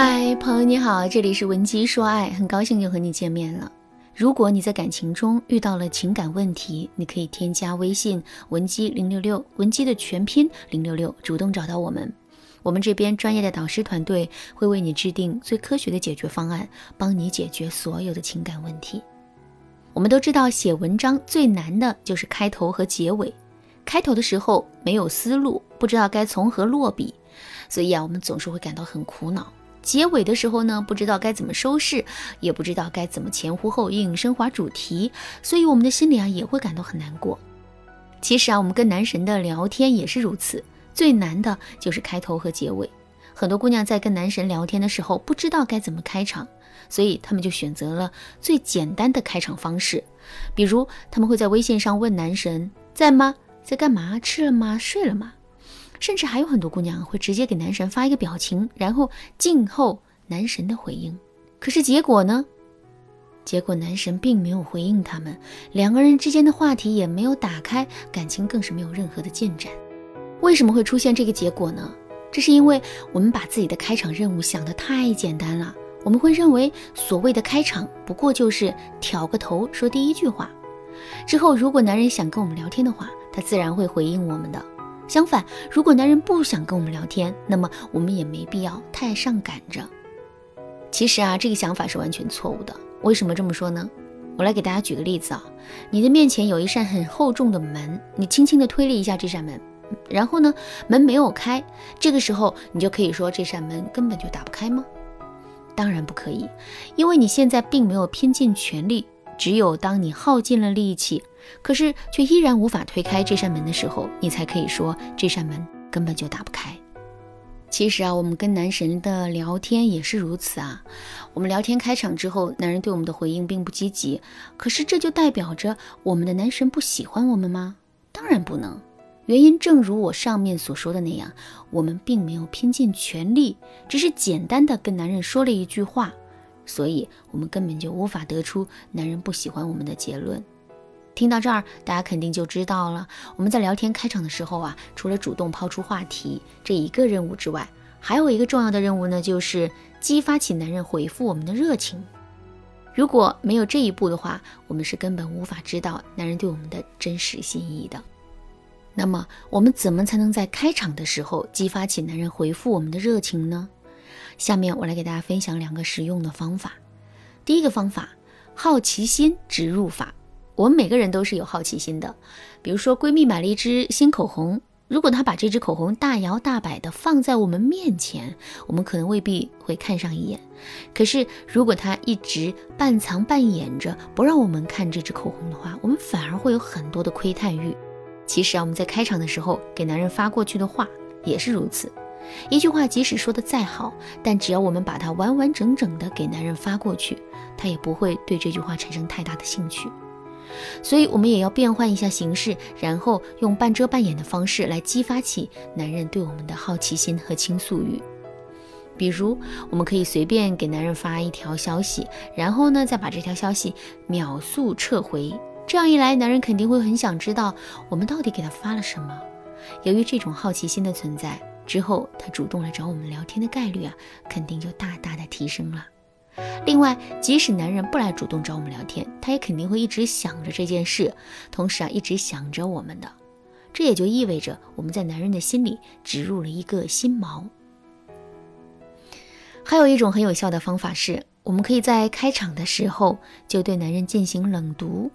嗨，朋友你好，这里是文姬说爱，很高兴又和你见面了。如果你在感情中遇到了情感问题，你可以添加微信文姬零六六，文姬的全拼零六六，主动找到我们。我们这边专业的导师团队会为你制定最科学的解决方案，帮你解决所有的情感问题。我们都知道，写文章最难的就是开头和结尾。开头的时候没有思路，不知道该从何落笔，所以啊，我们总是会感到很苦恼。结尾的时候呢，不知道该怎么收拾，也不知道该怎么前呼后应升华主题，所以我们的心里啊也会感到很难过。其实啊，我们跟男神的聊天也是如此，最难的就是开头和结尾。很多姑娘在跟男神聊天的时候，不知道该怎么开场，所以他们就选择了最简单的开场方式，比如他们会在微信上问男神在吗，在干嘛，吃了吗，睡了吗？甚至还有很多姑娘会直接给男神发一个表情，然后静候男神的回应。可是结果呢？结果男神并没有回应他们，两个人之间的话题也没有打开，感情更是没有任何的进展。为什么会出现这个结果呢？这是因为我们把自己的开场任务想得太简单了。我们会认为所谓的开场不过就是挑个头，说第一句话，之后如果男人想跟我们聊天的话，他自然会回应我们的。相反，如果男人不想跟我们聊天，那么我们也没必要太上赶着。其实啊，这个想法是完全错误的。为什么这么说呢？我来给大家举个例子啊，你的面前有一扇很厚重的门，你轻轻地推了一下这扇门，然后呢，门没有开。这个时候，你就可以说这扇门根本就打不开吗？当然不可以，因为你现在并没有拼尽全力。只有当你耗尽了力气，可是却依然无法推开这扇门的时候，你才可以说这扇门根本就打不开。其实啊，我们跟男神的聊天也是如此啊。我们聊天开场之后，男人对我们的回应并不积极，可是这就代表着我们的男神不喜欢我们吗？当然不能。原因正如我上面所说的那样，我们并没有拼尽全力，只是简单的跟男人说了一句话。所以，我们根本就无法得出男人不喜欢我们的结论。听到这儿，大家肯定就知道了。我们在聊天开场的时候啊，除了主动抛出话题这一个任务之外，还有一个重要的任务呢，就是激发起男人回复我们的热情。如果没有这一步的话，我们是根本无法知道男人对我们的真实心意的。那么，我们怎么才能在开场的时候激发起男人回复我们的热情呢？下面我来给大家分享两个实用的方法。第一个方法，好奇心植入法。我们每个人都是有好奇心的。比如说，闺蜜买了一支新口红，如果她把这支口红大摇大摆地放在我们面前，我们可能未必会看上一眼。可是，如果她一直半藏半掩着不让我们看这支口红的话，我们反而会有很多的窥探欲。其实啊，我们在开场的时候给男人发过去的话也是如此。一句话即使说的再好，但只要我们把它完完整整的给男人发过去，他也不会对这句话产生太大的兴趣。所以，我们也要变换一下形式，然后用半遮半掩的方式来激发起男人对我们的好奇心和倾诉欲。比如，我们可以随便给男人发一条消息，然后呢，再把这条消息秒速撤回。这样一来，男人肯定会很想知道我们到底给他发了什么。由于这种好奇心的存在。之后，他主动来找我们聊天的概率啊，肯定就大大的提升了。另外，即使男人不来主动找我们聊天，他也肯定会一直想着这件事，同时啊，一直想着我们的。这也就意味着我们在男人的心里植入了一个心锚。还有一种很有效的方法是，我们可以在开场的时候就对男人进行冷读。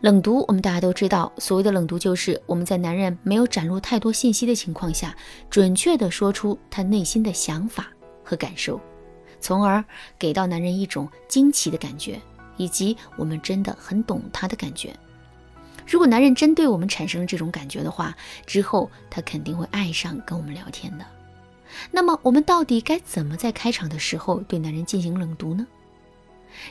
冷读，我们大家都知道，所谓的冷读，就是我们在男人没有展露太多信息的情况下，准确的说出他内心的想法和感受，从而给到男人一种惊奇的感觉，以及我们真的很懂他的感觉。如果男人真对我们产生了这种感觉的话，之后他肯定会爱上跟我们聊天的。那么，我们到底该怎么在开场的时候对男人进行冷读呢？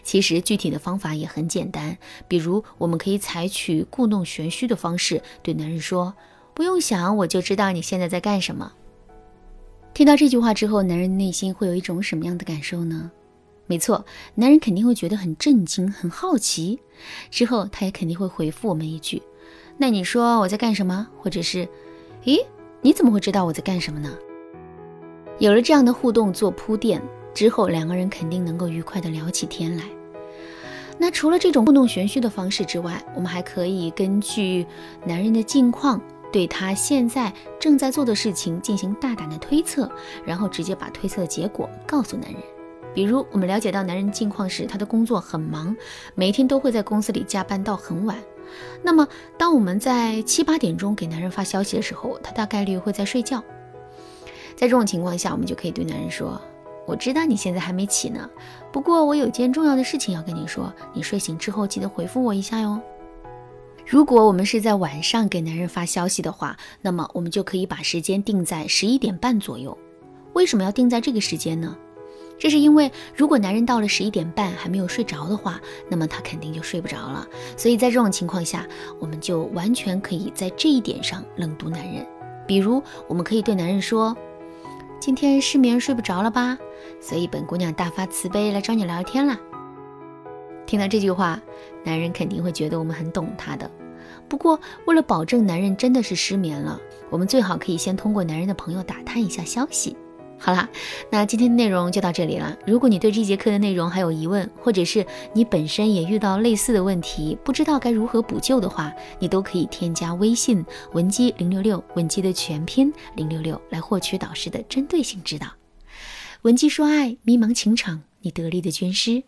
其实具体的方法也很简单，比如我们可以采取故弄玄虚的方式对男人说：“不用想，我就知道你现在在干什么。”听到这句话之后，男人内心会有一种什么样的感受呢？没错，男人肯定会觉得很震惊、很好奇。之后他也肯定会回复我们一句：“那你说我在干什么？”或者是：“咦，你怎么会知道我在干什么呢？”有了这样的互动做铺垫。之后两个人肯定能够愉快的聊起天来。那除了这种故弄玄虚的方式之外，我们还可以根据男人的近况，对他现在正在做的事情进行大胆的推测，然后直接把推测的结果告诉男人。比如，我们了解到男人近况时，他的工作很忙，每天都会在公司里加班到很晚。那么，当我们在七八点钟给男人发消息的时候，他大概率会在睡觉。在这种情况下，我们就可以对男人说。我知道你现在还没起呢，不过我有件重要的事情要跟你说，你睡醒之后记得回复我一下哟。如果我们是在晚上给男人发消息的话，那么我们就可以把时间定在十一点半左右。为什么要定在这个时间呢？这是因为如果男人到了十一点半还没有睡着的话，那么他肯定就睡不着了。所以在这种情况下，我们就完全可以在这一点上冷读男人。比如，我们可以对男人说。今天失眠睡不着了吧？所以本姑娘大发慈悲来找你聊天啦。听到这句话，男人肯定会觉得我们很懂他的。不过为了保证男人真的是失眠了，我们最好可以先通过男人的朋友打探一下消息。好啦，那今天的内容就到这里了。如果你对这节课的内容还有疑问，或者是你本身也遇到类似的问题，不知道该如何补救的话，你都可以添加微信文姬零六六，文姬的全拼零六六，来获取导师的针对性指导。文姬说爱，迷茫情场，你得力的军师。